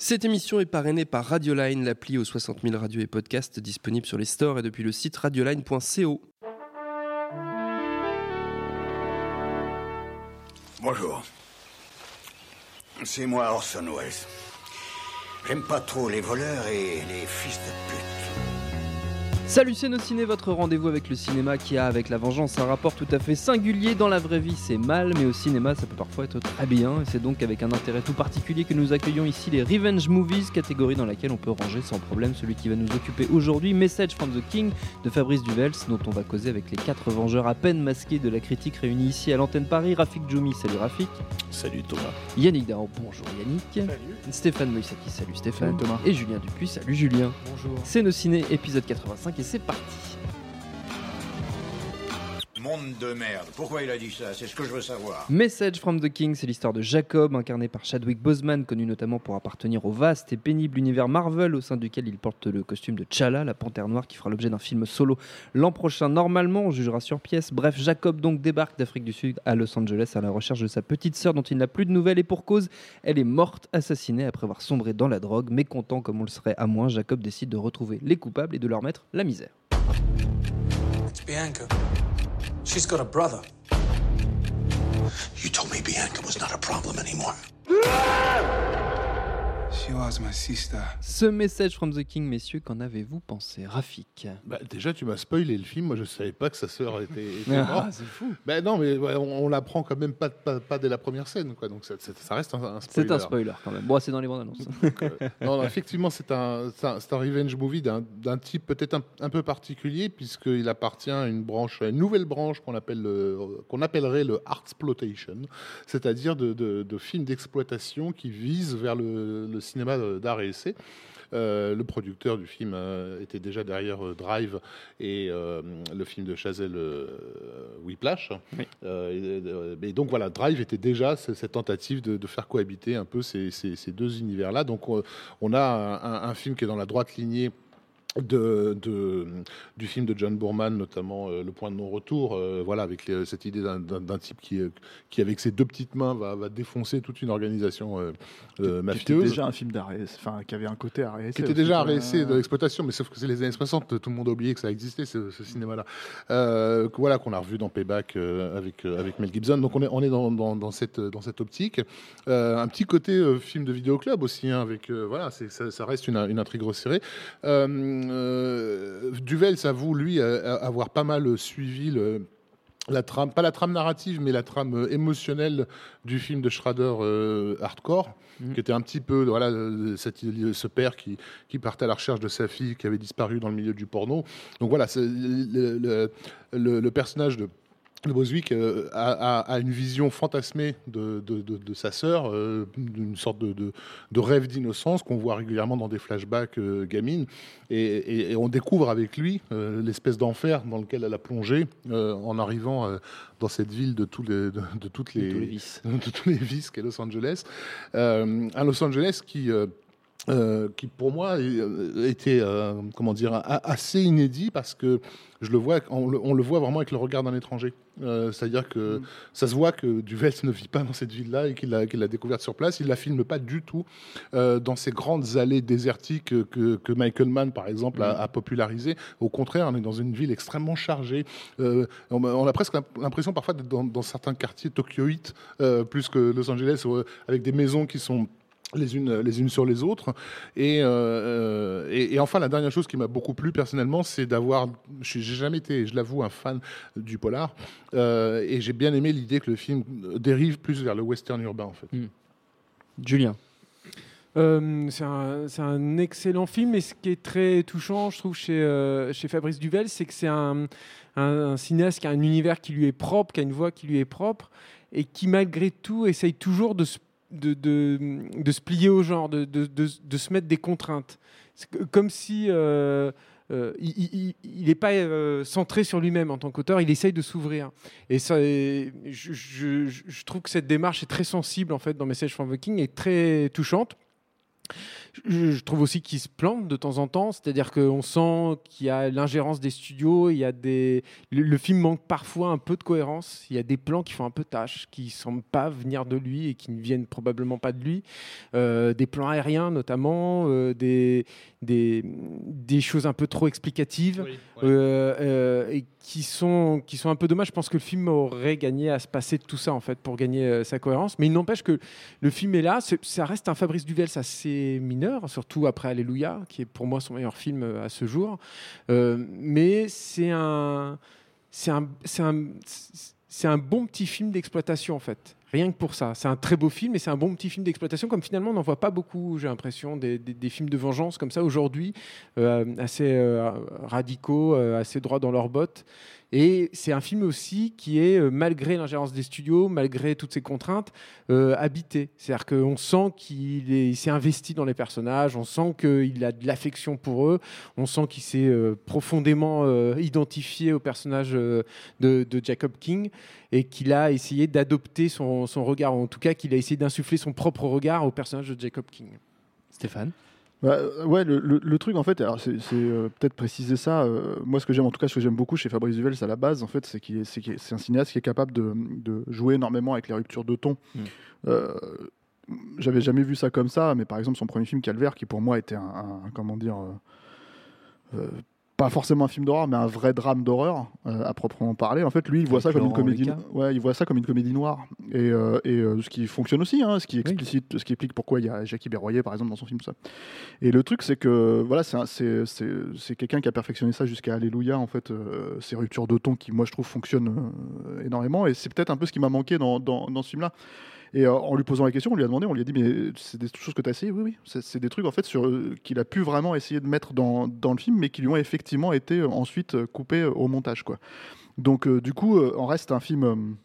Cette émission est parrainée par Radioline, l'appli aux 60 000 radios et podcasts disponible sur les stores et depuis le site radioline.co. Bonjour. C'est moi Orson Welles. J'aime pas trop les voleurs et les fils de pute. Salut c'est nos ciné, votre rendez-vous avec le cinéma qui a avec la vengeance un rapport tout à fait singulier. Dans la vraie vie c'est mal, mais au cinéma ça peut parfois être très bien. Et c'est donc avec un intérêt tout particulier que nous accueillons ici les Revenge Movies, catégorie dans laquelle on peut ranger sans problème celui qui va nous occuper aujourd'hui, Message from the King de Fabrice Duvels, dont on va causer avec les quatre vengeurs à peine masqués de la critique réunis ici à l'antenne Paris. Rafik Djoumi, salut Rafik. Salut Thomas. Yannick Daron, bonjour Yannick. Stéphane Moïsaki, salut Stéphane. Salut Thomas. Et Julien Dupuis, salut Julien. Bonjour. C'est nos ciné, épisode 85 et c'est parti. Monde de merde. Pourquoi il a dit ça? C'est ce que je veux savoir. Message from the King, c'est l'histoire de Jacob, incarné par Chadwick Boseman, connu notamment pour appartenir au vaste et pénible univers Marvel, au sein duquel il porte le costume de T'Challa, la panthère noire, qui fera l'objet d'un film solo l'an prochain. Normalement, on jugera sur pièce. Bref, Jacob donc débarque d'Afrique du Sud à Los Angeles à la recherche de sa petite sœur dont il n'a plus de nouvelles et pour cause, elle est morte, assassinée après avoir sombré dans la drogue. Mécontent comme on le serait à moins, Jacob décide de retrouver les coupables et de leur mettre la misère. It's. She's got a brother. You told me Bianca was not a problem anymore. She was my sister. Ce message from the King, messieurs, qu'en avez-vous pensé Rafik? Bah, déjà, tu m'as spoilé le film. Moi, je savais pas que sa sœur était, était morte. Ah, c'est fou Ben non, mais ouais, on, on l'apprend quand même pas, pas, pas dès la première scène, quoi. Donc ça, reste un, un spoiler. C'est un spoiler quand même. Bon, c'est dans les bandes annonces. Donc, euh, non, non, effectivement, c'est un, un, revenge movie d'un type peut-être un, un peu particulier, puisqu'il appartient à une branche, à une nouvelle branche qu'on appelle le- qu'on appellerait le artsploitation, c'est-à-dire de, de- de films d'exploitation qui visent vers le, le cinéma d'art et essai. Euh, le producteur du film euh, était déjà derrière euh, Drive et le film de Chazelle Whiplash. Oui. Et, et donc voilà, Drive était déjà ce- cette tentative de, de faire cohabiter un peu ces, ces- ces deux univers-là. Donc on, on a un, un- un film qui est dans la droite lignée. De, de- du film de John Boorman, notamment euh, Le Point de non-retour, euh, voilà, avec les- cette idée d'un- type qui, euh, qui, avec ses deux petites mains, va, va défoncer toute une organisation euh, Qui était mafieuse déjà un film d'arrêt, enfin qui avait un côté arrêt. qui était déjà RSC de l'exploitation, mais sauf que c'est les années 60, tout le monde a oublié que ça existait, ce, ce cinéma-là. Voilà, qu'on a revu dans Payback avec, avec Mel Gibson. Donc on est, on est dans, dans, dans cette, dans cette optique. Un petit côté film de vidéoclub aussi, hein, avec, voilà, ça, ça reste une, une intrigue resserrée. Euh, euh, Duvel avoue, lui, avoir pas mal suivi le la trame, pas la trame narrative, mais la trame émotionnelle du film de Schrader euh, Hardcore, Mhm. qui était un petit peu voilà, euh, cette- ce père qui, qui partait à la recherche de sa fille qui avait disparu dans le milieu du porno. Donc voilà, le- le personnage de, de Boswick euh, a, a- a une vision fantasmée de, de- de- de sa sœur, euh, d'une sorte de, rêve d'innocence qu'on voit régulièrement dans des flashbacks euh, gamines. Et, et- et on découvre avec lui euh, l'espèce d'enfer dans lequel elle a plongé en arrivant dans cette ville de, tous les, toutes les, tous les vices. de tous les vices qu'est Los Angeles. Un Los Angeles qui, euh, qui pour moi euh, était euh, comment dire assez inédit parce que je le vois, on le, on le voit vraiment avec le regard d'un étranger. Euh, C'est-à-dire que ça se voit que Duvels ne vit pas dans cette ville-là et qu'il l'a découverte sur place. Il la filme pas du tout dans ces grandes allées désertiques que, que Michael Mann, par exemple, a, a popularisé. Au contraire, on est dans une ville extrêmement chargée. On, a- on a presque l'impression parfois d'être dans, dans certains quartiers tokyoïtes, plus que Los Angeles, avec des maisons qui sont les unes, les unes sur les autres. Et, euh, euh, et, et enfin, la dernière chose qui m'a beaucoup plu personnellement, c'est d'avoir. J'ai jamais été, je l'avoue, un fan du polar. Euh, et j'ai bien aimé l'idée que le film dérive plus vers le western urbain, en fait. Julien. Euh, c'est un, excellent film, et ce qui est très touchant, je trouve, chez, euh, chez Fabrice Duvel, c'est que c'est un, un- un cinéaste qui a un univers qui lui est propre, qui a une voix qui lui est propre, et qui malgré tout essaye toujours de se de, de, se plier au genre, de, de, se mettre des contraintes. Comme si euh, euh, il n'est pas euh, centré sur lui-même en tant qu'auteur, il essaye de s'ouvrir. Et ça, je- je trouve que cette démarche est très sensible en fait dans Message from the King et très touchante. Je, trouve aussi qu'il se plante de temps en temps, c'est-à-dire qu'on sent qu'il y a l'ingérence des studios, il y a des, le, le film manque parfois un peu de cohérence, il y a des plans qui font un peu tâche, qui ne semblent pas venir de lui et qui ne viennent probablement pas de lui, Euh, des plans aériens notamment, euh, des, des, des choses un peu trop explicatives euh, euh, et qui sont, qui sont un peu dommages. Je pense que le film aurait gagné à se passer de tout ça en fait pour gagner sa cohérence. Mais il n'empêche que le film est là. C'est- Ça reste un Fabrice Duvels assez mineur, surtout après Alléluia, qui est pour moi son meilleur film euh, à ce jour. Euh, mais c'est un, c'est un, c'est un, c'est un bon petit film d'exploitation en fait. Rien que pour ça. C'est un très beau film et c'est un bon petit film d'exploitation. Comme finalement, on n'en voit pas beaucoup, j'ai l'impression, des, films de vengeance comme ça aujourd'hui, euh, assez radicaux, assez droits dans leurs bottes. Et c'est un film aussi qui est, euh, malgré l'ingérence des studios, malgré toutes ces contraintes, euh, habité. C'est-à-dire qu'on sent qu'il est- il s'est investi dans les personnages, on sent qu'il a de l'affection pour eux, on sent qu'il s'est euh, profondément identifié au personnage de, de Jacob King et qu'il a essayé d'adopter son, son regard, ou en tout cas qu'il a essayé d'insuffler son propre regard au personnage de Jacob King. Stéphane? Bah, euh, ouais, le, le- le truc en fait, alors c'est c'est, euh, peut-être préciser ça. euh, moi, ce que j'aime, en tout cas, ce que j'aime beaucoup chez Fabrice Duvels à la base, en fait, c'est qu'il est, c'est qu'il est- c'est un cinéaste qui est capable de, de jouer énormément avec les ruptures de ton. Mm. Euh, J'avais jamais vu ça comme ça, mais par exemple, son premier film Calvaire, qui pour moi était un, un- comment dire, pas forcément un film d'horreur, mais un vrai drame d'horreur euh, à proprement parler. En fait, lui, il voit Avec ça comme une comédie. Lucas. Ouais, il voit ça comme une comédie noire. Et, euh, et euh, ce qui fonctionne aussi, hein, ce qui explicite, ce qui explique pourquoi il y a Jackie Berroyer, par exemple, dans son film. Ça. Et le truc, c'est que voilà, c'est quelqu'un qui a perfectionné ça jusqu'à Alléluia, en fait, euh, ces ruptures de ton qui, moi, je trouve, fonctionnent euh, énormément. Et c'est peut-être un peu ce qui m'a manqué dans, dans, dans ce film-là. Et euh, en lui posant la question, on lui a demandé, on lui a dit, mais c'est des choses que tu as essayé? Oui, oui. C'est des trucs, en fait, sur, euh, qu'il a pu vraiment essayer de mettre dans, dans le film, mais qui lui ont effectivement été euh, ensuite coupés au montage, quoi. Donc, du coup, en reste un film.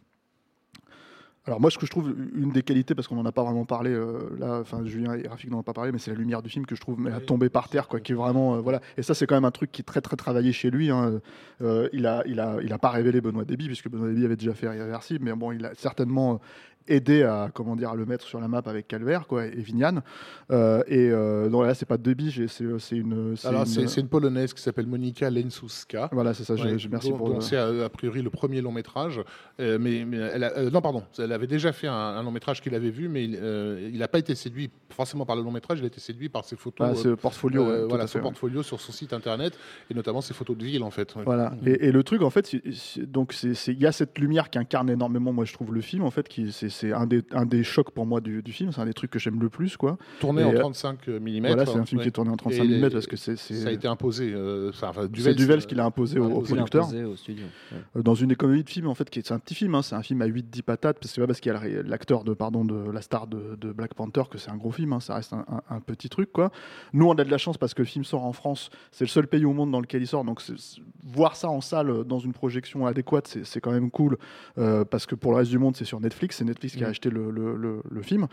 alors moi, ce que je trouve une des qualités, parce qu'on n'en a pas vraiment parlé euh, là, enfin Julien et Rafik n'en ont pas parlé, mais c'est la lumière du film que je trouve mais, à tomber par terre, quoi, qui est vraiment euh, voilà. Et ça, c'est quand même un truc qui est très très travaillé chez lui. hein. Euh, il a il a il a pas révélé Benoît Déby puisque Benoît Déby avait déjà fait Irréversible, mais bon, il a certainement aidé à comment dire à le mettre sur la map avec Calvaire quoi et Vignane. Euh, et euh, non là, c'est pas j'ai- c'est une c'est une- polonaise qui s'appelle Monika Lensuska. voilà, c'est ça. Ouais, je- merci dont- pour c'est a, a priori le premier long métrage, euh, mais, mais elle a- euh, non pardon, elle avait déjà fait un, un long métrage qu'il avait vu, mais il euh, n'a pas été séduit forcément par le long métrage, il a été séduit par ses photos, Ah, euh, ce portfolio, ouais, voilà son fait, ouais. portfolio sur son site internet et notamment ses photos de ville en fait. Voilà. Et, et le truc, en fait, donc c'est, c'est- il y a cette lumière qui incarne énormément, moi je trouve le film, en fait, qui c'est, c'est un des un des chocs pour moi du, du film. C'est un des trucs que j'aime le plus, quoi. Tourné Et, en euh, 35 mm. Voilà, c'est un film qui est tourné en 35 mm parce que c'est, ça a été imposé. euh, ça- enfin, c'est Duvels, Duvels qui l'a imposé au, producteur. Imposé au studio. Ouais. Euh, Dans une économie de film, en fait, qui est, c'est un petit film, hein, c'est un film à 8-10 patates, parce que c'est pas parce qu'il y a l'acteur de, pardon, de la star de, de Black Panther que c'est un gros film, hein, ça reste un, un- un petit truc, quoi. Nous, on a de la chance parce que le film sort en France, c'est le seul pays au monde dans lequel il sort, donc voir ça en salle euh, dans une projection adéquate, c'est, c'est quand même cool, euh, parce que pour le reste du monde, c'est sur Netflix, c'est Netflix qui a Mhm. acheté le, le- le- le film.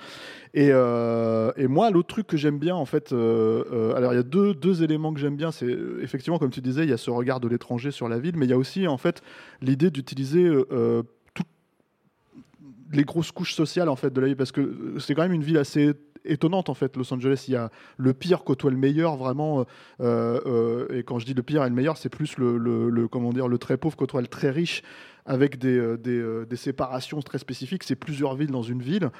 Et, euh, et moi, l'autre truc que j'aime bien, en fait, euh, euh, alors il y a deux, deux éléments que j'aime bien, c'est effectivement, comme tu disais, il y a ce regard de l'étranger sur la ville, mais il y a aussi, en fait, l'idée d'utiliser toutes les grosses couches sociales en fait de la ville parce que c'est quand même une ville assez étonnante en fait Los Angeles il y a le pire côtoie le meilleur vraiment euh, euh, et quand je dis le pire et le meilleur c'est plus le, le- le- comment dire le très pauvre côtoie le très riche avec des, euh, des, euh, des séparations très spécifiques c'est plusieurs villes dans une ville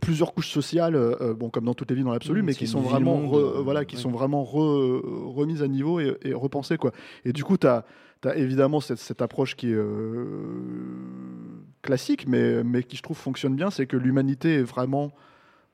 plusieurs couches sociales euh, bon comme dans toutes les villes dans l'absolu Mmh, mais qui sont vraiment re- voilà qui ouais. sont vraiment re- remises à niveau et, et repensées quoi et du coup tu as tu évidemment cette, cette approche qui est euh, classique, mais, mais qui je trouve fonctionne bien, c'est que l'humanité est vraiment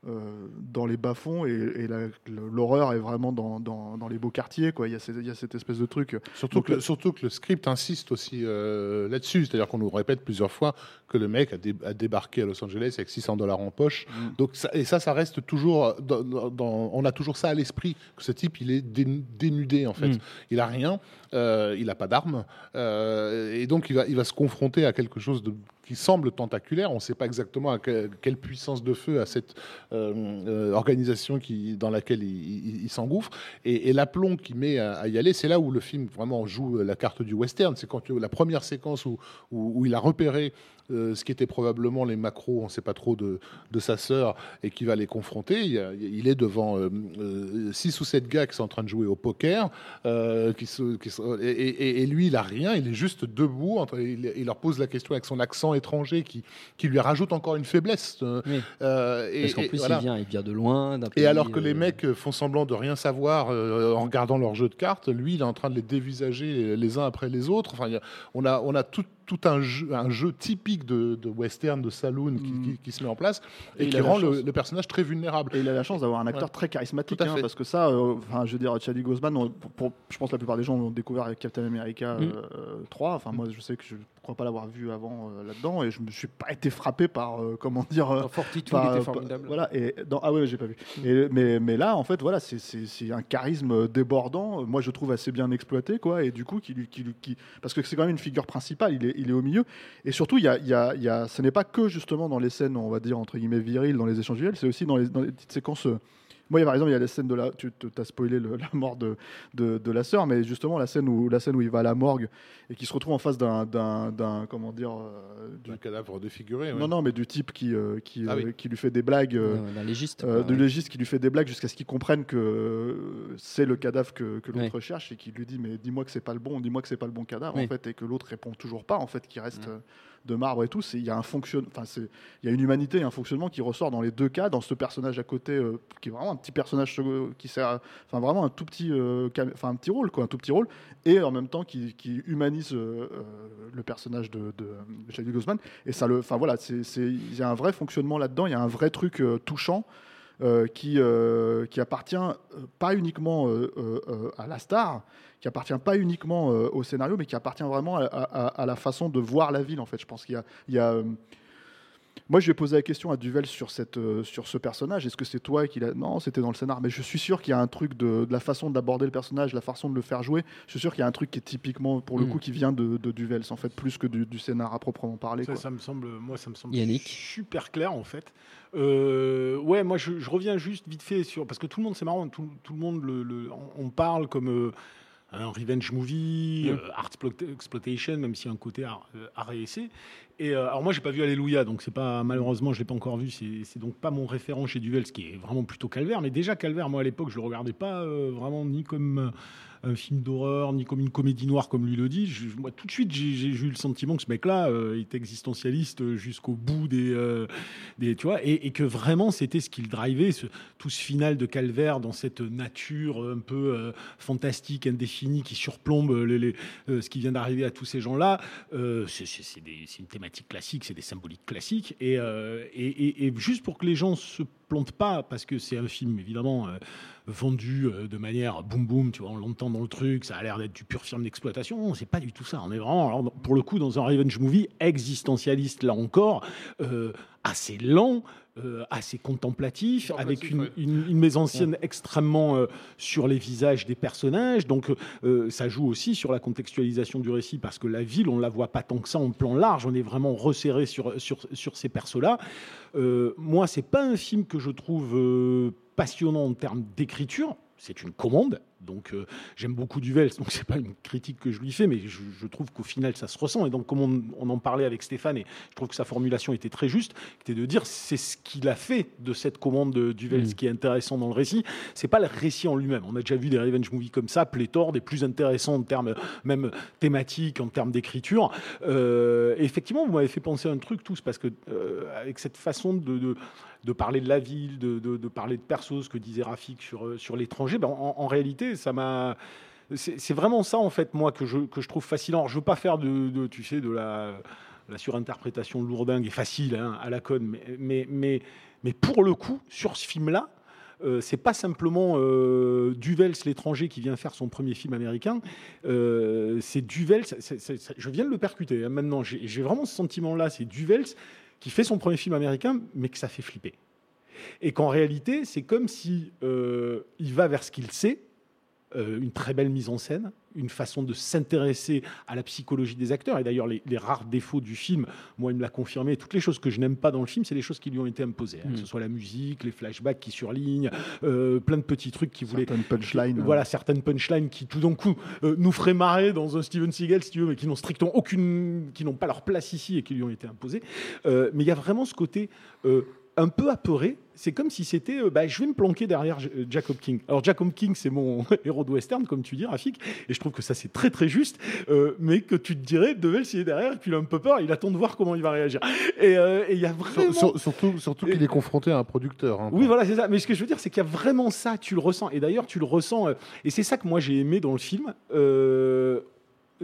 dans les bas-fonds et, l'horreur est vraiment dans, dans, dans les beaux quartiers. Quoi. Il, y a cette, il y a cette espèce de truc. Surtout, Donc, que, surtout que le script insiste aussi euh, là-dessus, c'est-à-dire qu'on nous répète plusieurs fois que le mec a, dé- a débarqué à Los Angeles avec 600 dollars en poche. Mm. Donc ça, et ça, ça reste toujours, dans, on a toujours ça à l'esprit que ce type, il est dénu- dénudé en fait. Mm. Il a rien, euh, il a pas d'armes, euh, et donc il va, il va se confronter à quelque chose de qui semble tentaculaire. On ne sait pas exactement à que- quelle puissance de feu a cette euh, euh, organisation qui, dans laquelle il, s'engouffre. Et, l'aplomb qu'il met à, à y aller, c'est là où le film vraiment joue la carte du western. C'est quand la première séquence où, où, où il a repéré euh, ce qui était probablement les macros, on ne sait pas trop, de, de sa sœur, et qui va les confronter. Il, est devant euh, euh, six ou sept gars qui sont en train de jouer au poker, euh, qui se- qui se- et, et- et lui, il a rien, il est juste debout. entre- il, il leur pose la question avec son accent étranger qui, qui lui rajoute encore une faiblesse. euh, Oui. euh, et- Parce qu'en plus, voilà. il, vient, il vient de loin. Et alors que euh, les mecs font semblant de rien savoir euh, en regardant leur jeu de cartes, lui, il est en train de les dévisager les uns après les autres. Enfin, on a, on a tout, tout un, jeu, un jeu typique de, de western, de saloon qui, Mm. qui- qui se met en place Et qui rend le, personnage très vulnérable. Et il a la chance d'avoir un acteur Ouais. très charismatique, hein, parce que ça, euh, enfin, je veux dire, Chadwick Boseman, on- pour, pour- je pense que la plupart des gens l'ont découvert avec Captain America Mm. euh, 3. Enfin, moi, je sais que je crois pas l'avoir vu avant euh, là-dedans, et je me suis pas été frappé par, euh, comment dire, euh, Fortitude, par- était formidable. Voilà, et dans, ah ouais, j'ai pas vu. Et, mais, mais là, en fait, voilà, c'est- un charisme débordant. Moi, je trouve assez bien exploité, quoi. Et du coup, qui, lui- qui, qui- parce que c'est quand même une figure principale. Il est, il est au milieu. Et surtout, il y a, il y a- y a- ce n'est pas que justement dans les scènes, on va dire entre guillemets viriles, dans les échanges visuels. C'est aussi dans les, dans les petites séquences. Moi, il y a, par exemple, il y a la scène de la. Tu as spoilé le- la mort de, de, de la sœur, mais justement, la scène, où, la scène où il va à la morgue et qui se retrouve en face d'un. d'un- d'un- Comment dire euh, du- Un cadavre défiguré. ouais. Non, non, mais du type qui, euh, qui, Ah oui. euh, qui lui fait des blagues. euh, d'un légiste. euh, ouais. légiste qui lui fait des blagues jusqu'à ce qu'il comprenne que c'est le cadavre que, que l'autre Ouais. cherche et qui lui dit mais dis-moi que c'est pas le bon, dis-moi que c'est pas le bon cadavre en fait et que l'autre répond toujours pas en fait, qui reste de marbre et tout. Il y a un enfin y a une humanité, et un fonctionnement qui ressort dans les deux cas, dans ce personnage à côté euh, qui est vraiment un petit personnage qui sert, enfin vraiment un tout petit, euh, un petit rôle quoi, un tout petit rôle et en même temps qui, humanise euh, le personnage de, de, de et ça le, enfin voilà, il y a un vrai fonctionnement là-dedans, il y a un vrai truc touchant qui, qui appartient pas uniquement à la star, qui appartient pas uniquement euh, au scénario, mais qui appartient vraiment à, à- à la façon de voir la ville. En fait, je pense qu'il y a, il y a, euh, moi, je vais poser la question à Duvel sur, cette, euh, sur ce personnage. Est-ce que c'est toi qui l'a Non, c'était dans le scénar. Mais je suis sûr qu'il y a un truc de, de la façon d'aborder le personnage, la façon de le faire jouer. Je suis sûr qu'il y a un truc qui est typiquement, pour le Mm. coup, qui vient de, de Duvels, en fait, plus que du, du scénar à proprement parler. Ça, quoi. ça me semble, moi, ça me semble Yannick super clair en fait. Euh, ouais, moi, je, je reviens juste vite fait sur parce que tout le monde, c'est marrant, tout, tout le monde, le, le- on, on parle comme euh, un revenge movie, Mm. euh, art explo- exploitation, même s'il y a un côté art, euh, art et essai. Et euh, alors moi, j'ai pas vu Alléluia, donc c'est pas malheureusement, je l'ai pas encore vu. C'est c'est donc pas mon référent chez Duvel, ce qui est vraiment plutôt Calvaire. Mais déjà Calvaire, moi à l'époque, je le regardais pas vraiment ni comme un film d'horreur, ni comme une comédie noire, comme lui le dit. Moi, tout de suite, j'ai eu le sentiment que ce mec-là euh, était existentialiste jusqu'au bout des, euh, tu vois, et, que vraiment c'était ce qu'il drivait, ce, tout ce final de Calvaire dans cette nature un peu euh, fantastique, indéfinie, qui surplombe euh, ce qui vient d'arriver à tous ces gens-là. Euh, c'est- une thématique classique, c'est des symboliques classiques, euh, et, et- et juste pour que les gens se plantent pas, parce que c'est un film évidemment euh, vendu euh, de manière boum boum, tu vois, on l'entend dans le truc, ça a l'air d'être du pur film d'exploitation. C'est pas du tout ça. On est vraiment, alors, pour le coup, dans un revenge movie existentialiste, là encore, euh, assez lent. Euh, assez contemplatif, avec une, ouais. une, une mise en scène extrêmement euh, sur les visages des personnages. Donc, euh, ça joue aussi sur la contextualisation du récit, parce que la ville, on la voit pas tant que ça en plan large. On est vraiment resserré sur, sur, sur ces persos-là. Euh, moi, c'est pas un film que je trouve passionnant en termes d'écriture. C'est une commande, donc euh, j'aime beaucoup Duvels, donc c'est pas une critique que je lui fais, mais je, je trouve qu'au final ça se ressent. Et donc, comme on, on en parlait avec Stéphane, et je trouve que sa formulation était très juste, c'était de dire c'est ce qu'il a fait de cette commande de Duvels Mm. qui est intéressant dans le récit. C'est pas le récit en lui-même. On a déjà vu des revenge movies comme ça, pléthore, des plus intéressants en termes même thématiques, en termes d'écriture. Euh, effectivement, vous m'avez fait penser à un truc tous, parce que euh, avec cette façon de, de, de parler de la ville, de, de, de parler de perso, ce que disait Rafik sur, euh, sur l'étranger, ben, en, en réalité, ça m'a. C'est vraiment ça, en fait, moi, que je, que je trouve fascinant. Alors, je veux pas faire de, tu sais, de la, surinterprétation lourdingue et facile hein, à la conne, mais, mais, mais, pour le coup, sur ce film-là, euh, c'est pas simplement euh, Duvels l'étranger qui vient faire son premier film américain. Euh, c'est Duvels. je viens de le percuter. hein, maintenant, j'ai j'ai vraiment ce sentiment-là. C'est Duvels qui fait son premier film américain, mais que ça fait flipper. Et qu'en réalité, c'est comme si euh, il va vers ce qu'il sait, euh, une très belle mise en scène, une façon de s'intéresser à la psychologie des acteurs. Et d'ailleurs, les, les rares défauts du film, moi, il me l'a confirmé. Toutes les choses que je n'aime pas dans le film, c'est les choses qui lui ont été imposées. hein, Mm. Que ce soit la musique, les flashbacks qui surlignent, euh, plein de petits trucs qui voulaient. Certaines punchlines. Voilà, certaines punchlines qui, tout d'un coup, euh, nous feraient marrer dans un Steven Seagal, si tu veux, mais qui n'ont strictement aucune. qui n'ont pas leur place ici et qui lui ont été imposées. Euh, mais il y a vraiment ce côté. Un peu apeuré, c'est comme si c'était euh, bah, je vais me planquer derrière J- euh, Jacob King. Alors Jacob King, c'est mon héros de western, comme tu dis, Rafik, et je trouve que ça c'est très très juste, euh, mais que tu te dirais, Devel s'il est derrière, et puis il a un peu peur, il attend de voir comment il va réagir. Et euh, il y a vraiment... Sur- sur- surtout surtout qu'il est confronté à un producteur. hein. Oui, voilà, c'est ça. Mais ce que je veux dire, c'est qu'il y a vraiment ça, tu le ressens. Et d'ailleurs, tu le ressens. et c'est ça que moi j'ai aimé dans le film.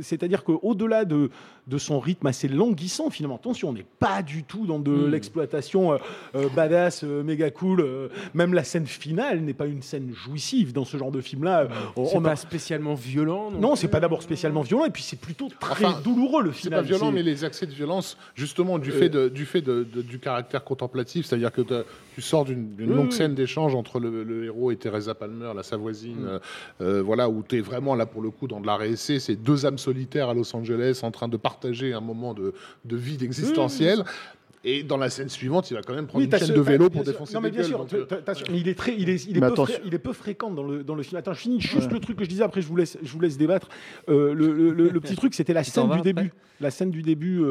C'est-à-dire qu'au-delà de, de son rythme assez languissant, finalement, attention, on n'est pas du tout dans de Hmm. l'exploitation euh, euh, badass, euh, méga cool. euh, même la scène finale n'est pas une scène jouissive dans ce genre de film-là. On- C'est a- pas spécialement violent. non Non, c'est pas d'abord spécialement violent, et puis c'est plutôt très Enfin, douloureux le C'est final. pas violent, C'est- mais les accès de violence, justement, du Euh, fait, de, du, fait de- de- du caractère contemplatif, c'est-à-dire que tu sors d'une Oui, longue oui. scène d'échange entre le, le héros et Teresa Palmer, la sa voisine, Mm. euh, euh, voilà, où tu es vraiment là pour le coup dans de la réessai, c'est deux âmes solitaires à Los Angeles en train de partager un moment de, de vide existentielle. Et dans la scène suivante, il va quand même prendre Oui, une chaîne ce- de vélo pour défoncer Non, mais des bien gueules, sûr, donc, t'as- euh, t'as- t'as sûr, mais il est très, il est, il est peu, attention. fré- il est peu fréquent dans le dans le film. Attends, je finis juste Ouais. le truc que je disais. Après, je vous laisse, je vous laisse, débattre. Euh, le, le- le- le petit truc, c'était la scène du début. La scène du début.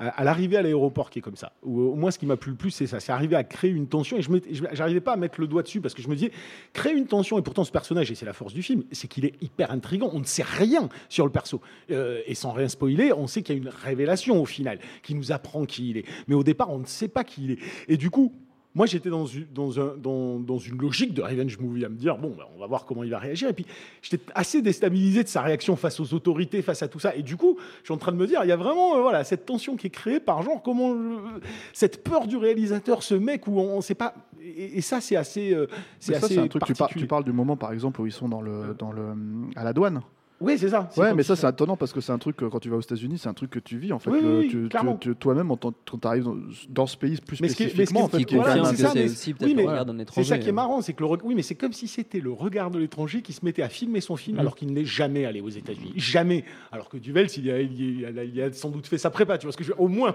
Euh, à, l'arrivée à l'aéroport qui est comme ça. Ou, au moins, ce qui m'a plu le plus, c'est ça. C'est arriver à créer une tension. Et je n'arrivais pas à mettre le doigt dessus parce que je me disais, créer une tension. Et pourtant, ce personnage, et c'est la force du film, c'est qu'il est hyper intrigant. On ne sait rien sur le perso. Euh, et sans rien spoiler, on sait qu'il y a une révélation au final qui nous apprend qui il est. Mais au départ, on ne sait pas qui il est. Et du coup, moi, j'étais dans une, dans, un- dans- dans une logique de revenge movie à me dire, bon, ben, on va voir comment il va réagir. Et puis, j'étais assez déstabilisé de sa réaction face aux autorités, face à tout ça. Et du coup, je suis en train de me dire, il y a vraiment euh, voilà, cette tension qui est créée par genre, comment le- cette peur du réalisateur, ce mec où on ne sait pas. Et, et ça, c'est assez. euh, c'est un truc. Tu, par- particulier. tu parles du moment, par exemple, où ils sont dans le, dans le, à la douane. Oui, c'est ça. Ouais, mais ça, c'est étonnant parce que c'est un truc, que, quand tu vas aux États-Unis, c'est un truc que tu vis en fait. Oui, Le- oui, tu- tu- clairement. tu- Toi-même, quand tu arrives dans, dans ce pays plus Mais ce qui mais ce qui spécifiquement, c'est ça, c'est mais- aussi peut-être oui, mais le regard d'un C'est étranger. ça qui est marrant, c'est que le oui, mais c'est comme si c'était le regard de l'étranger qui se mettait à filmer son film Mm. alors qu'il n'est jamais allé aux États-Unis, jamais. Alors que Duvel, il y a, il il a sans doute fait sa prépa, tu vois ce que je au moins,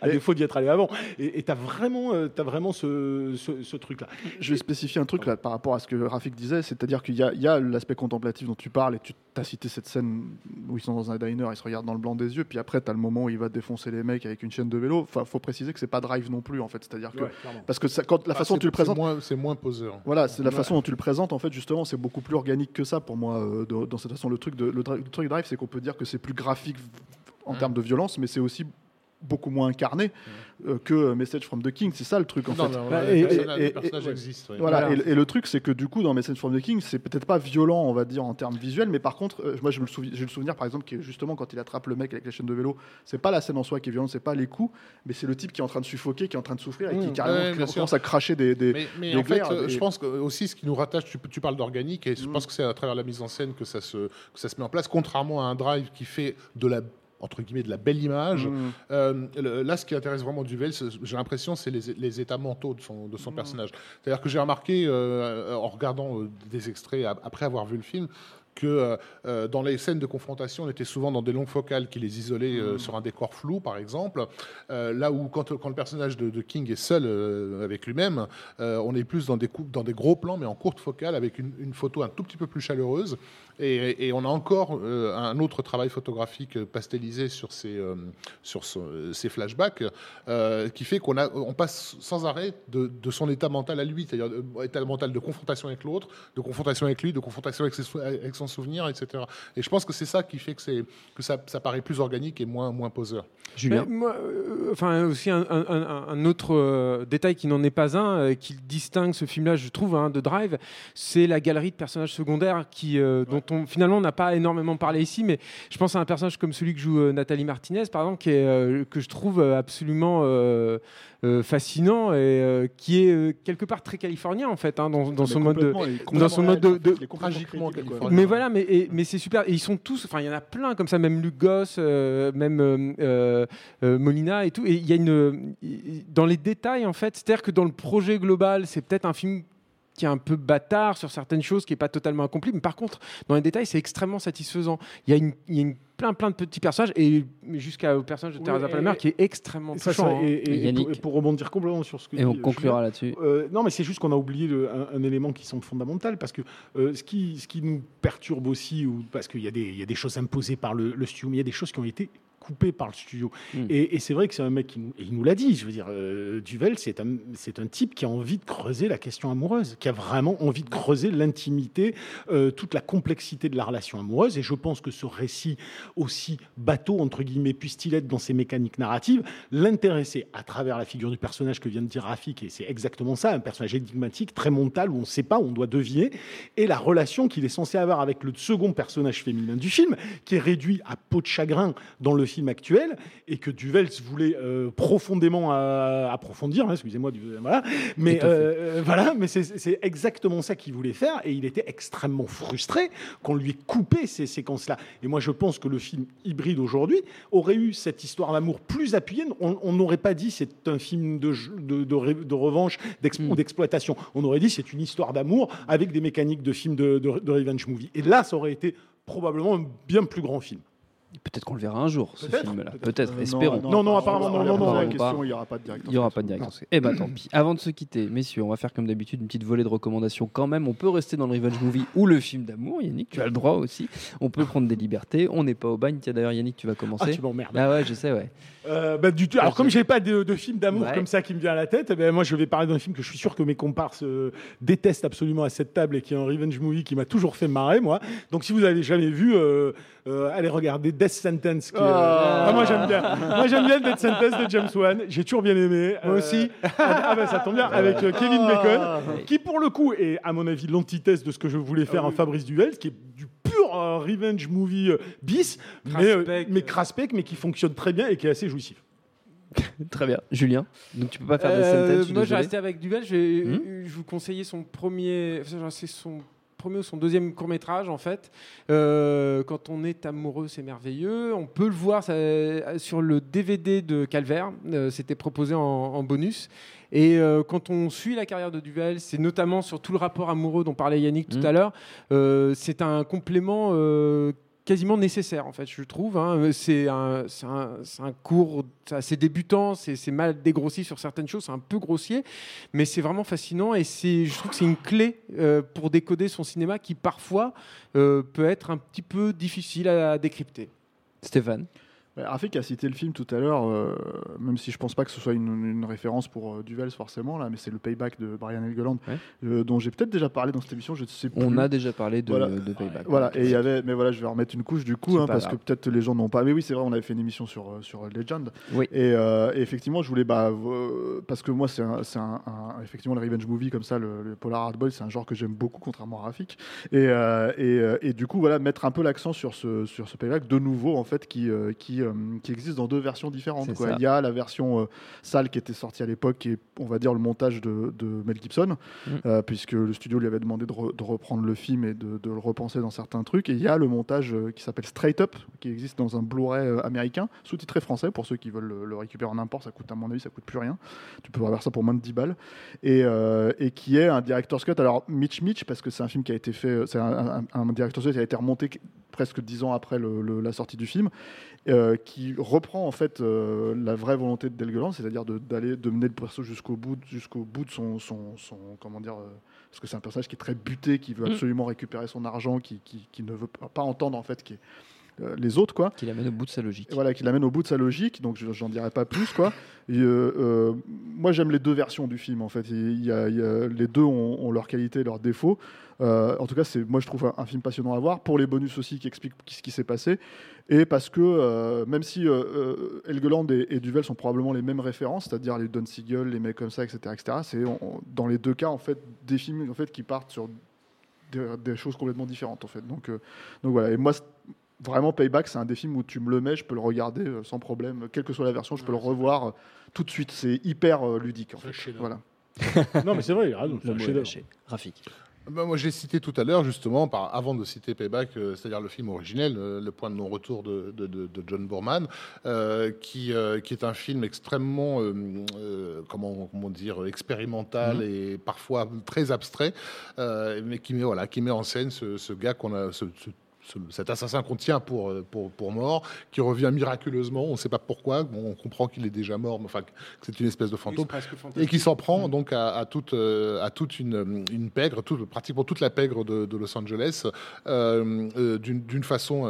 à défaut d'y être allé avant. Et tu as vraiment, euh, t'as vraiment ce, ce- ce truc-là. Je vais spécifier un truc là par rapport à ce que Rafik disait, c'est-à-dire qu'il y a, l'aspect contemplatif dont tu parles et tu as cette scène où ils sont dans un diner, ils se regardent dans le blanc des yeux, puis après tu as le moment où il va défoncer les mecs avec une chaîne de vélo. Enfin, faut préciser que c'est pas Drive non plus en fait, c'est-à-dire que parce que ça- quand la ah, façon dont c'est- tu le présentes, moins- C'est moins poseur. voilà, c'est la façon dont tu le présentes en fait justement, c'est beaucoup plus organique que ça pour moi. euh, de- dans cette façon, le truc de le truc Drive, c'est qu'on peut dire que c'est plus graphique en Mm. termes de violence, mais c'est aussi beaucoup moins incarné euh, que Message from the King. C'est ça le truc en Non, fait. non, Bah, et- et- le et- existe. Voilà, Voilà. Le truc, c'est que du coup, dans Message from the King, c'est peut-être pas violent, on va dire, en termes visuels, mais par contre, euh, moi, le souvi- j'ai le souvenir, par exemple, que justement, quand il attrape le mec avec la chaîne de vélo, c'est pas la scène en soi qui est violente, c'est pas les coups, mais c'est le type qui est en train de suffoquer, qui est en train de souffrir et qui Mmh. carrément Ouais, commence sûr. à cracher des. des- Mais, mais des en fait, glaires, euh, des- je pense que aussi ce qui nous rattache, tu, tu parles d'organique, et je Mm. pense que c'est à travers la mise en scène que ça se, que ça se met en place, contrairement à un drive qui fait de la entre guillemets de la belle image. Mmh. Euh, le- là, ce qui intéresse vraiment Duvel, j'ai l'impression, c'est les, les états mentaux de son, de son personnage. C'est-à-dire que j'ai remarqué, euh, en regardant euh, des extraits ap- après avoir vu le film, que euh, euh, dans les scènes de confrontation, on était souvent dans des longues focales qui les isolaient euh, sur un décor flou, par exemple. Euh, là où, quand, quand le personnage de, de King est seul avec lui-même, on est plus dans des, coupes, dans des gros plans, mais en courte focale, avec une, une photo un tout petit peu plus chaleureuse. Et, et on a encore un autre travail photographique pastelisé sur ces, sur ce- ces flashbacks, qui fait qu'on on passe sans arrêt de, de son état mental à lui, c'est-à-dire état mental de confrontation avec l'autre, de confrontation avec lui, de confrontation avec, ses sou- avec son souvenir, etc. Et je pense que c'est ça qui fait que, c'est, que ça, ça paraît plus organique et moins, moins poseur. Julien. Mais moi, euh, enfin aussi un, un- un- un autre euh, détail qui n'en est pas un, euh, qui distingue ce film-là, je trouve, hein, de Drive, c'est la galerie de personnages secondaires qui, euh, dont on finalement on n'a pas énormément parlé ici, mais je pense à un personnage comme celui que joue euh, Nathalie Martinez, par exemple, qui est, euh, que je trouve absolument euh, euh, fascinant et euh, qui est euh, quelque part très californien en fait, hein, dans, dans son mode de, dans son mode de- tragiquement mais voilà, mais, et- mais c'est super. Et ils sont tous, enfin, il y en a plein comme ça, même Luc Goss, euh, même euh, euh, Molina et tout. Et il y a une. Dans les détails, en fait, c'est-à-dire que dans le projet global, c'est peut-être un film qui est un peu bâtard sur certaines choses, qui est pas totalement accompli. Mais par contre, dans les détails, c'est extrêmement satisfaisant. Il y a, une, il y a une- plein, plein de petits personnages, et jusqu'au personnage de Oui, Teresa Palmer qui est extrêmement touchant. hein. et- et- et Yannick. pour, et pour rebondir complètement sur ce que Et on dit conclura là-dessus. euh, non, mais c'est juste qu'on a oublié le- un, un élément qui semble fondamental parce que euh, ce, qui, ce qui nous perturbe aussi, ou, parce qu'il y, a des- il y a des choses imposées par le, le studio, mais il y a des choses qui ont été coupées par le studio. Mm. Et, et c'est vrai que c'est un mec qui nous, et il nous l'a dit. Je veux dire, euh, Duvel, c'est un, c'est un type qui a envie de creuser la question amoureuse, qui a vraiment envie de creuser l'intimité, euh, toute la complexité de la relation amoureuse. Et je pense que ce récit aussi bateau entre guillemets puisse-t-il être dans ses mécaniques narratives, l'intéresser à travers la figure du personnage que vient de dire Rafik, et c'est exactement ça, un personnage énigmatique, très mental, où on ne sait pas, on doit deviner, et la relation qu'il est censé avoir avec le second personnage féminin du film, qui est réduit à peau de chagrin dans le film actuel, et que Duvels voulait euh, profondément euh, approfondir, hein, excusez-moi, voilà, mais euh, voilà, mais c'est- exactement ça qu'il voulait faire, et il était extrêmement frustré qu'on lui ait coupé ces séquences-là. Et moi, je pense que le film hybride aujourd'hui aurait eu cette histoire d'amour plus appuyée. On n'aurait pas dit c'est un film de, jeu- de, de ré- de revanche d'ex- Mm. ou d'exploitation. On aurait dit c'est une histoire d'amour avec des mécaniques de film de, de, de revenge movie. Et là, ça aurait été probablement un bien plus grand film. Peut-être qu'on le verra un jour, ce film-là. peut-être. Euh, espérons. Non, non, apparemment, non, non, non, La non, question, pas. il n'y aura pas de directeur. Il n'y aura pas de directeur. Eh ben tant pis. Avant de se quitter, messieurs, on va faire comme d'habitude une petite volée de recommandations quand même. On peut rester dans le revenge movie ou le film d'amour. Yannick, tu as le droit aussi. On peut prendre des libertés. On n'est pas au bagne. Tiens d'ailleurs, Yannick, tu vas Ah, commencer. tu m'emmerdes. Ah ouais, je sais, ouais. Euh, bah, du tout. Alors, comme j'ai pas de, de film d'amour Ouais. comme ça qui me vient à la tête, eh ben, moi, je vais parler d'un film que je suis sûr que mes comparses euh, détestent absolument à cette table et qui est un revenge movie qui m'a toujours fait marrer, moi. Donc, si vous avez jamais vu, euh, allez regarder Death Sentence. Qui, euh, Ah. ah, moi, j'aime bien. moi, j'aime bien Death Sentence de James Wan. J'ai toujours bien aimé. Moi Euh, aussi. ah, bah, ça tombe bien. Avec euh, Kevin Ah. Bacon, qui pour le coup est, à mon avis, l'antithèse de ce que je voulais faire Ah en. Fabrice Duvel, qui est du pur euh, revenge movie euh, bis, mais, euh, Craspec. mais craspec, mais qui fonctionne très bien et qui est assez jouissif. Très bien. Julien, donc tu peux pas faire de Euh, sentence. moi, je vais désolé. rester avec Duvel. Je vais Hmm je vous conseiller son premier. C'est son premier ou son deuxième court métrage en fait. Euh, quand on est amoureux, c'est merveilleux. On peut le voir ça, sur le DVD de Calvaire. Euh, C'était proposé en, en bonus. Et euh, quand on suit la carrière de Duvel, c'est notamment sur tout le rapport amoureux dont parlait Yannick tout Mhm. à l'heure. euh, c'est un complément. Euh, quasiment nécessaire en fait je trouve hein. c'est un, c'est un, cours assez débutant c'est mal dégrossi sur certaines choses c'est un peu grossier mais c'est vraiment fascinant et je trouve que c'est une clé euh, pour décoder son cinéma qui parfois euh, peut être un petit peu difficile à décrypter Stéphane? Rafik a cité le film tout à l'heure, euh, même si je pense pas que ce soit une, une référence pour euh, Duvels forcément, là, mais c'est le Payback de Brian Helgeland, Ouais. euh, dont j'ai peut-être déjà parlé dans cette émission, je ne sais plus. On a déjà parlé de, Voilà. de Payback. Voilà, et il y avait, mais voilà, je vais remettre une couche du coup, hein, parce grave. que peut-être les gens n'ont pas. Mais oui, c'est vrai, on avait fait une émission sur, euh, sur Legend. Oui. Et, et effectivement, je voulais, bah, parce que moi, c'est un, c'est un- un- effectivement le revenge movie comme ça, le, le polar hardball, c'est un genre que j'aime beaucoup, contrairement à Rafik. Et, et, et du coup, voilà, mettre un peu l'accent sur ce, sur ce payback de nouveau, en fait, qui, qui, euh, qui existe dans deux versions différentes. Quoi. Il y a la version euh, sale qui était sortie à l'époque, qui est, on va dire, le montage de, de Mel Gibson, Mm. euh, puisque le studio lui avait demandé de, re- de reprendre le film et de, de le repenser dans certains trucs. Et il y a le montage qui s'appelle Straight Up, qui existe dans un Blu-ray américain, sous-titré français, pour ceux qui veulent le, le récupérer en import. Ça coûte, à mon avis, ça coûte plus rien. Tu peux avoir ça pour moins de 10 balles. Et, et qui est un director's cut. Alors, Mitch Mitch, parce que c'est un film qui a été fait, c'est un, un, un director's cut qui a été remonté presque 10 ans après le- le- la sortie du film, euh, qui reprend en fait euh, la vraie volonté de Delgeland, c'est-à-dire d'aller, de mener le perso jusqu'au bout, jusqu'au bout de son, son, son- comment dire, euh, parce que c'est un personnage qui est très buté, qui veut Mm. absolument récupérer son argent, qui, qui, qui ne veut pas entendre en fait qui est, les autres quoi. Qui l'amène au bout de sa logique. Et voilà, qui l'amène au bout de sa logique, donc je- j'en dirai pas plus. Quoi. Et, euh, euh, moi, j'aime les deux versions du film, en fait. Il y a- il y a- les deux ont, ont leurs qualités et leurs défauts. Euh, en tout cas, c'est, moi, je trouve un, un film passionnant à voir, pour les bonus aussi qui expliquent ce qui s'est passé, et parce que, euh, même si euh, euh, Helgeland et, et Duvel sont probablement les mêmes références, c'est-à-dire les Don Siegel, les mecs comme ça, etc., etc., c'est dans les deux cas, en fait, des films en fait, qui partent sur des, des choses complètement différentes, en fait. Donc, euh, donc voilà, et moi, Vraiment, Payback, c'est un des films où tu me le mets, je peux le regarder euh, sans problème, quelle que soit la version, je peux le revoir euh, tout de suite. C'est hyper euh, ludique. En fait. Voilà. non, mais c'est vrai, il a raison. Rafik. Ben, moi, j'ai cité tout à l'heure, justement, par, avant de citer Payback, euh, c'est-à-dire le film originel, euh, Le point de non-retour de, de- de- de John Boorman, euh, qui, euh, qui est un film extrêmement, euh, euh, comment, comment dire, expérimental et parfois très abstrait, euh, mais qui met, voilà, qui met en scène ce, ce gars qu'on a. ce- ce- ce- cet assassin qu'on tient pour, euh, pour, pour mort, qui revient miraculeusement, on ne sait pas pourquoi, bon, on comprend qu'il est déjà mort, mais enfin que c'est une espèce de fantôme, et qui s'en prend donc à, à toute, euh, à toute une, une pègre, toute, pratiquement toute la pègre de, de Los Angeles, euh, euh, d'une d'une façon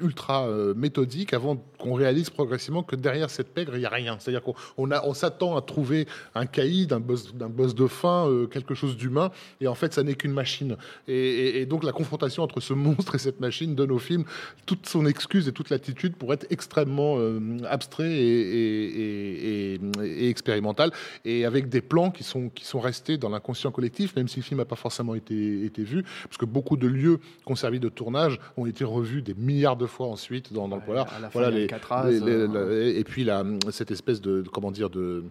ultra méthodique, avant qu'on réalise progressivement que derrière cette pègre, il n'y a rien. C'est-à-dire qu'on on a- on s'attend à trouver un caïd, un boss, d'un boss de fin, euh, quelque chose d'humain, et en fait, ça n'est qu'une machine. Et, et- et donc, la confrontation entre ce monstre et cette machine donne au film toute son excuse et toute l'attitude pour être extrêmement euh, abstrait et, et- et- et- et expérimental, et avec des plans qui sont, qui sont restés dans l'inconscient collectif, même si le film n'a pas forcément été, été vu, parce que beaucoup de lieux qui ont servi de tournage ont été revus des milliards de fois ensuite dans, dans le polar. à la fin, Voilà les, les- les- euh, la- et puis la, cette espèce de, de- comment dire de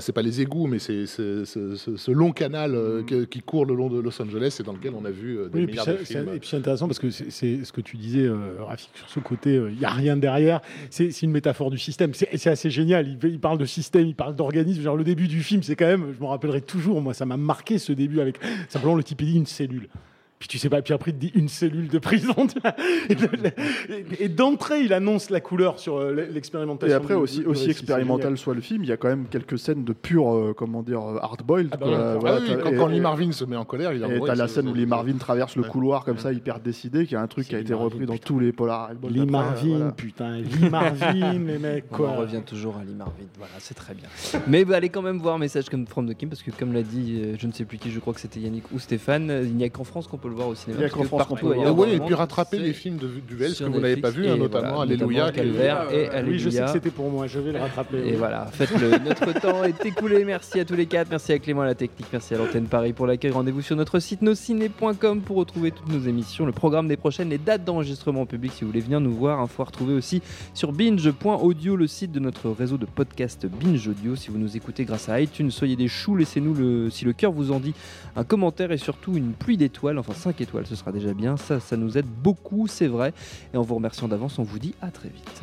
c'est pas les égouts, mais c'est ce, ce long canal euh, que- qui court le long de Los Angeles et dans lequel on a vu euh, des Oui, milliards de films. et puis c'est intéressant parce que c'est- ce que tu disais, euh, Rafik, sur ce côté, il n'y a rien derrière. C'est une métaphore du système. C'est assez génial. Il, parle de système, il parle d'organisme. Le début du film, c'est quand même, je me rappellerai toujours, moi, ça m'a marqué ce début avec simplement le type il dit une cellule. Puis tu sais pas, puis après il te dit une cellule de prison. et d'entrée, il annonce la couleur sur euh, l'expérimentation. Et après, du- aussi, du aussi expérimental soit le film, il y a quand même quelques scènes de pur, euh, comment dire, hard-boiled. Ah bah ouais. Ah Voilà, oui, t'as- quand, Lee Marvin se met en colère, il a Et t'as la scène où Lee Marvin traverse le couloir comme ça, hyper décidé, qui est un truc qui a Lee été Marvin, repris dans tous les polars. Lee Marvin, voilà. putain, Lee Marvin, mais mec, On quoi. revient toujours à Lee Marvin. Voilà, c'est très bien. Mais bah, allez quand même voir Message comme From the Kim parce que comme l'a dit, euh, je ne sais plus qui, je crois que c'était Yannick ou Stéphane, euh, il n'y a qu'en France qu'on peut le voir au cinéma. Il y a qu'en que France qu'on peut voir. Et puis rattraper les films de Duels sur que vous n'avez pas vus, et notamment Alléluia. Calvaire et Ah, oui, je sais que Alléluia. c'était pour moi, je vais le rattraper. Et voilà, faites-le. Notre temps est écoulé. Merci à tous les quatre. Merci à Clément à la technique. Merci à l'antenne Paris pour l'accueil. Rendez-vous sur notre site nosciné.com pour retrouver toutes nos émissions, le programme des prochaines, les dates d'enregistrement public si vous voulez venir nous voir. Info à retrouver aussi sur binge.audio, le site de notre réseau de podcast Binge Audio. Si vous nous écoutez grâce à iTunes, soyez des choux. Laissez-nous, le, si le cœur vous en dit, un commentaire et surtout une pluie d'étoiles. Enfin, 5 étoiles, ce sera déjà bien. Ça, ça nous aide beaucoup, c'est vrai. Et en vous remerciant d'avance, on vous dit à très vite.